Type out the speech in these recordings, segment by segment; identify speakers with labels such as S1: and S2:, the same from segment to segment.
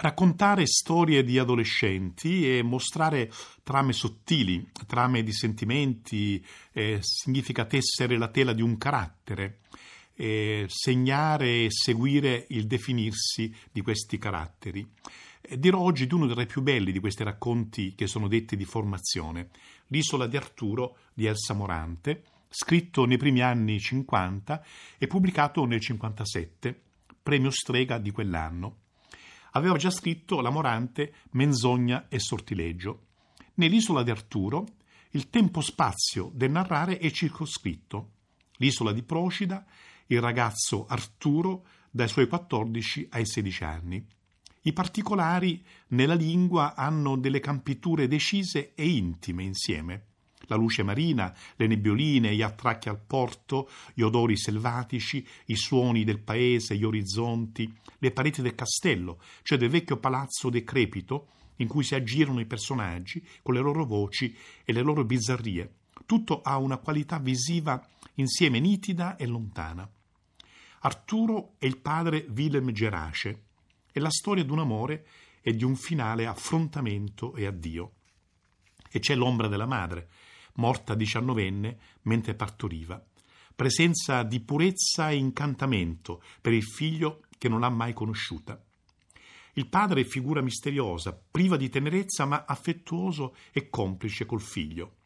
S1: raccontare storie di adolescenti e mostrare trame sottili, trame di sentimenti, eh, significa tessere la tela di un carattere, eh, segnare e seguire il definirsi di questi caratteri. Eh, dirò oggi di uno dei più belli di questi racconti che sono detti di formazione, L'isola di Arturo di Elsa Morante, scritto nei primi anni 50 e pubblicato nel 57, premio Strega di quell'anno. Aveva già scritto La Morante, Menzogna e Sortileggio. Nell'isola di Arturo il tempo-spazio del narrare è circoscritto. L'isola di Procida, il ragazzo Arturo dai suoi 14 ai 16 anni. I particolari nella lingua hanno delle campiture decise e intime insieme. La luce marina, le nebbioline, gli attracchi al porto, gli odori selvatici, i suoni del paese, gli orizzonti, le pareti del castello, cioè del vecchio palazzo decrepito in cui si aggirano i personaggi con le loro voci e le loro bizzarrie. Tutto ha una qualità visiva insieme nitida e lontana. Arturo è il padre Willem Gerace, è la storia di un amore e di un finale affrontamento e addio. E c'è l'ombra della madre, morta diciannovenne mentre partoriva. Presenza di purezza e incantamento per il figlio che non l'ha mai conosciuta. Il padre è figura misteriosa, priva di tenerezza ma affettuoso e complice col figlio.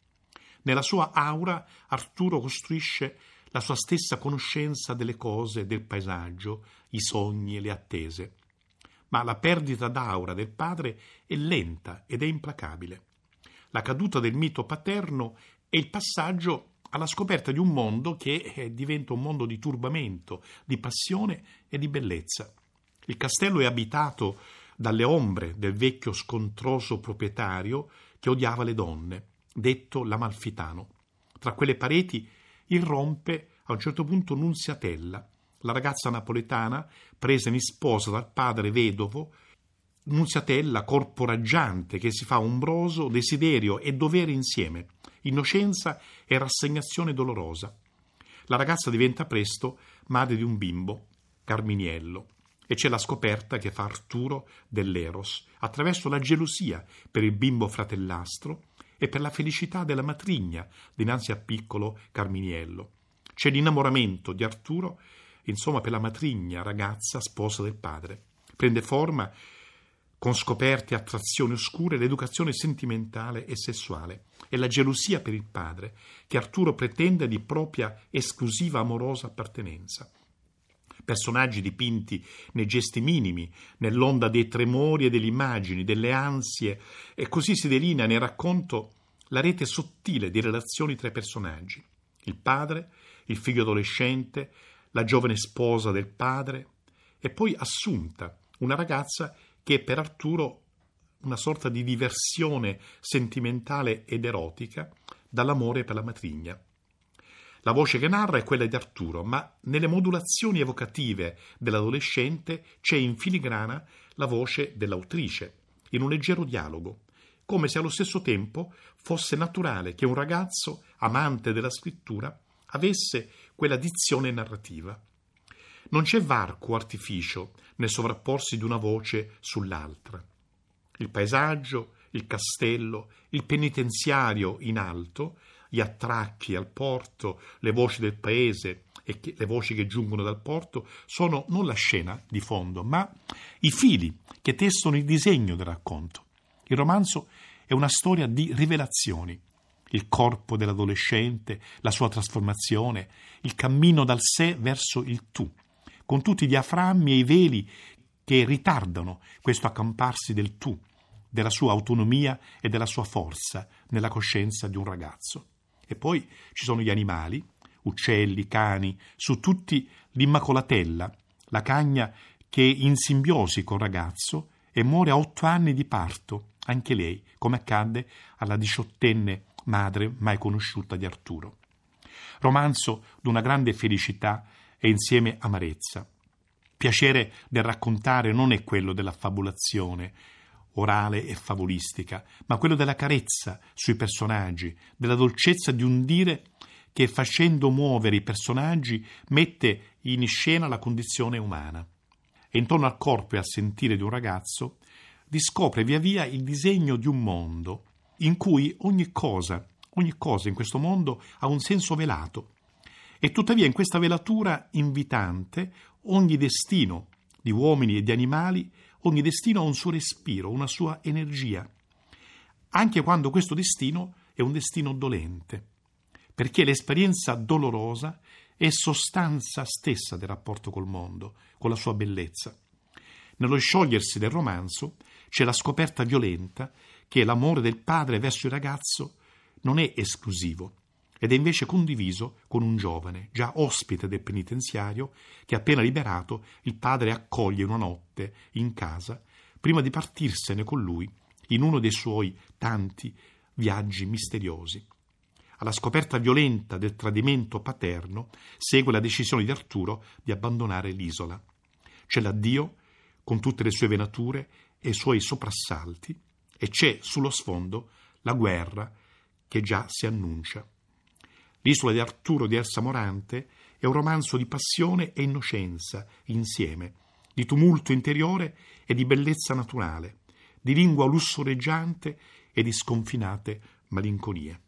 S1: Nella sua aura Arturo costruisce la sua stessa conoscenza delle cose, del paesaggio, i sogni e le attese ma la perdita d'aura del padre è lenta ed è implacabile. La caduta del mito paterno è il passaggio alla scoperta di un mondo che eh, diventa un mondo di turbamento, di passione e di bellezza. Il castello è abitato dalle ombre del vecchio scontroso proprietario che odiava le donne, detto l'Amalfitano. Tra quelle pareti irrompe a un certo punto Nunziatella, la ragazza napoletana, presa in sposa dal padre vedovo, Nunziatella, corpo raggiante, che si fa ombroso, desiderio e dovere insieme, innocenza e rassegnazione dolorosa. La ragazza diventa presto madre di un bimbo, Carminiello, e c'è la scoperta che fa Arturo dell'Eros, attraverso la gelosia per il bimbo fratellastro e per la felicità della matrigna dinanzi a piccolo Carminiello. C'è l'innamoramento di Arturo insomma per la matrigna ragazza sposa del padre. Prende forma con scoperte attrazioni oscure l'educazione sentimentale e sessuale e la gelosia per il padre che Arturo pretende di propria esclusiva amorosa appartenenza. Personaggi dipinti nei gesti minimi, nell'onda dei tremori e delle immagini, delle ansie, e così si delinea nel racconto la rete sottile di relazioni tra i personaggi. Il padre, il figlio adolescente, la giovane sposa del padre e poi Assunta, una ragazza che per Arturo una sorta di diversione sentimentale ed erotica dall'amore per la matrigna. La voce che narra è quella di Arturo, ma nelle modulazioni evocative dell'adolescente c'è in filigrana la voce dell'autrice, in un leggero dialogo, come se allo stesso tempo fosse naturale che un ragazzo, amante della scrittura, avesse quella dizione narrativa. Non c'è varco artificio nel sovrapporsi di una voce sull'altra. Il paesaggio, il castello, il penitenziario in alto, gli attracchi al porto, le voci del paese e che, le voci che giungono dal porto sono non la scena di fondo, ma i fili che tessono il disegno del racconto. Il romanzo è una storia di rivelazioni, il corpo dell'adolescente, la sua trasformazione, il cammino dal sé verso il tu, con tutti i diaframmi e i veli che ritardano questo accamparsi del tu, della sua autonomia e della sua forza nella coscienza di un ragazzo. E poi ci sono gli animali, uccelli, cani, su tutti l'immacolatella, la cagna che è in simbiosi col ragazzo e muore a otto anni di parto, anche lei, come accadde alla diciottenne madre mai conosciuta di Arturo. Romanzo d'una grande felicità e insieme amarezza. Piacere del raccontare non è quello della fabulazione orale e favolistica, ma quello della carezza sui personaggi, della dolcezza di un dire che facendo muovere i personaggi mette in scena la condizione umana. e intorno al corpo e al sentire di un ragazzo riscopre via via il disegno di un mondo in cui ogni cosa, ogni cosa in questo mondo ha un senso velato. E tuttavia in questa velatura invitante ogni destino di uomini e di animali, ogni destino ha un suo respiro, una sua energia, anche quando questo destino è un destino dolente, perché l'esperienza dolorosa è sostanza stessa del rapporto col mondo, con la sua bellezza. Nello sciogliersi del romanzo c'è la scoperta violenta che l'amore del padre verso il ragazzo non è esclusivo ed è invece condiviso con un giovane, già ospite del penitenziario, che appena liberato il padre accoglie una notte in casa prima di partirsene con lui in uno dei suoi tanti viaggi misteriosi. Alla scoperta violenta del tradimento paterno segue la decisione di Arturo di abbandonare l'isola. C'è l'addio, con tutte le sue venature e i suoi soprassalti, e c'è sullo sfondo la guerra che già si annuncia. L'isola di Arturo di Elsa Morante è un romanzo di passione e innocenza insieme, di tumulto interiore e di bellezza naturale, di lingua lussureggiante e di sconfinate malinconie.